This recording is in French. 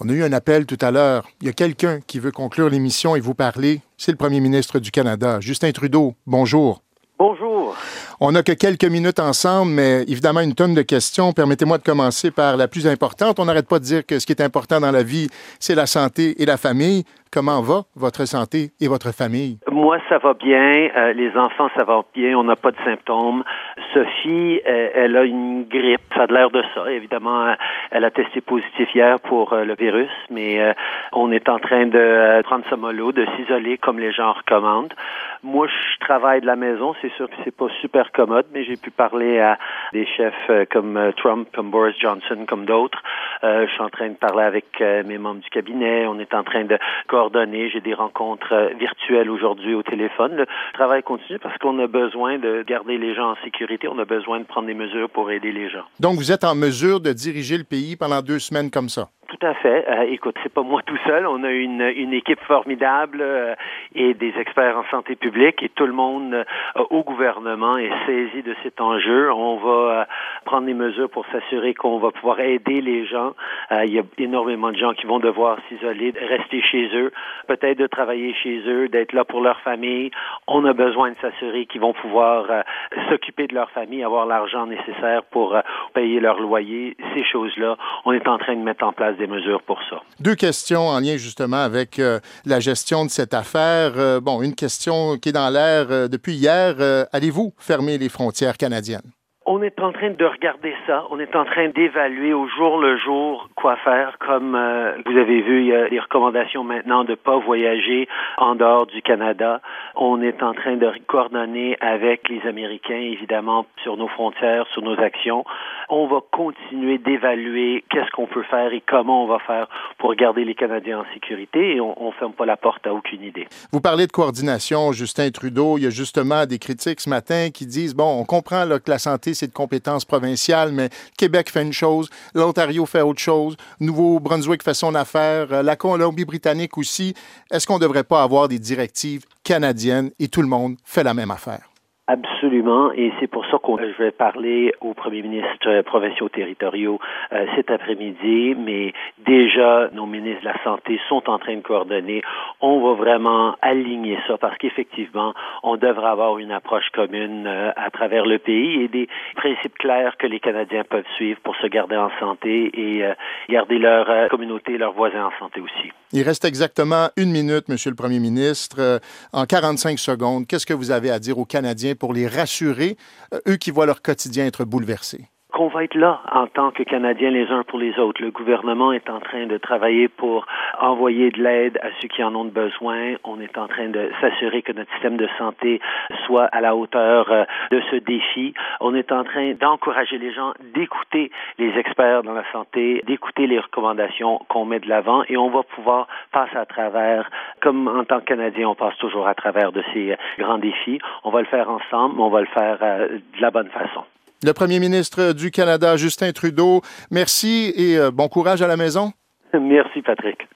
On a eu un appel tout à l'heure. Il y a quelqu'un qui veut conclure l'émission et vous parler. C'est le premier ministre du Canada, Justin Trudeau. Bonjour. Bonjour. On n'a que quelques minutes ensemble, mais évidemment une tonne de questions. Permettez-moi de commencer par la plus importante. On n'arrête pas de dire que ce qui est important dans la vie, c'est la santé et la famille. Comment va votre santé et votre famille? Moi, ça va bien. Euh, les enfants, ça va bien. On n'a pas de symptômes. Sophie, euh, elle a une grippe. Ça a l'air de ça. Évidemment, euh, elle a testé positif hier pour le virus, mais on est en train de prendre ce mollo, de s'isoler comme les gens recommandent. Moi, je travaille de la maison. C'est sûr que c'est pas super commode, mais j'ai pu parler à des chefs comme Trump, comme Boris Johnson, comme d'autres. je suis en train de parler avec mes membres du cabinet. On est en train de j'ai des rencontres euh, virtuelles aujourd'hui au téléphone. Le travail continue parce qu'on a besoin de garder les gens en sécurité. On a besoin de prendre des mesures pour aider les gens. Donc, vous êtes en mesure de diriger le pays pendant deux semaines comme ça? À fait. Euh, écoute, c'est pas moi tout seul. On a une, équipe formidable euh, et des experts en santé publique et tout le monde euh, au gouvernement est saisi de cet enjeu. On va prendre des mesures pour s'assurer qu'on va pouvoir aider les gens. il y a énormément de gens qui vont devoir s'isoler, rester chez eux, peut-être de travailler chez eux, d'être là pour leur famille. On a besoin de s'assurer qu'ils vont pouvoir s'occuper de leur famille, avoir l'argent nécessaire pour payer leur loyer, ces choses-là. On est en train de mettre en place des Deux questions en lien justement avec euh, la gestion de cette affaire. Euh, bon, une question qui est dans l'air euh, depuis hier. Allez-vous fermer les frontières canadiennes? On est en train de regarder ça. On est en train d'évaluer au jour le jour quoi faire. Comme euh, vous avez vu, il y a des recommandations maintenant de ne pas voyager en dehors du Canada. On est en train de coordonner avec les Américains, évidemment, sur nos frontières, sur nos actions. On va continuer d'évaluer qu'est-ce qu'on peut faire et comment on va faire pour garder les Canadiens en sécurité et on ne ferme pas la porte à aucune idée. Vous parlez de coordination, Justin Trudeau. Il y a justement des critiques ce matin qui disent, bon, on comprend que la santé c'est de compétence provinciale, mais Québec fait une chose, l'Ontario fait autre chose, Nouveau-Brunswick fait son affaire, euh, la Colombie-Britannique aussi. Est-ce qu'on ne devrait pas avoir des directives canadiennes et tout le monde fait la même affaire? Absolument, et c'est pour ça que je vais parler aux premiers ministres euh, provinciaux territoriaux euh, cet après-midi, mais déjà nos ministres de la Santé sont en train de coordonner. On va vraiment aligner ça parce qu'effectivement, on devrait avoir une approche commune euh, à travers le pays et des principes clairs que les Canadiens peuvent suivre pour se garder en santé et garder leur communauté, leurs voisins en santé aussi. Il reste exactement une minute, Monsieur le Premier ministre. en 45 secondes, qu'est-ce que vous avez à dire aux Canadiens pour les rassurer, euh, eux qui voient leur quotidien être bouleversé? Qu'on va être là en tant que Canadiens les uns pour les autres. Le gouvernement est en train de travailler pour envoyer de l'aide à ceux qui en ont besoin. On est en train de s'assurer que notre système de santé soit à la hauteur euh, de ce défi. On est en train d'encourager les gens d'écouter les experts dans la santé, d'écouter les recommandations qu'on met de l'avant et on va pouvoir passer à travers, comme en tant que Canadien, on passe toujours à travers de ces euh, grands défis. On va le faire ensemble, mais on va le faire euh, de la bonne façon le premier ministre du Canada, Justin Trudeau. Merci et euh, bon courage à la maison. Merci, Patrick.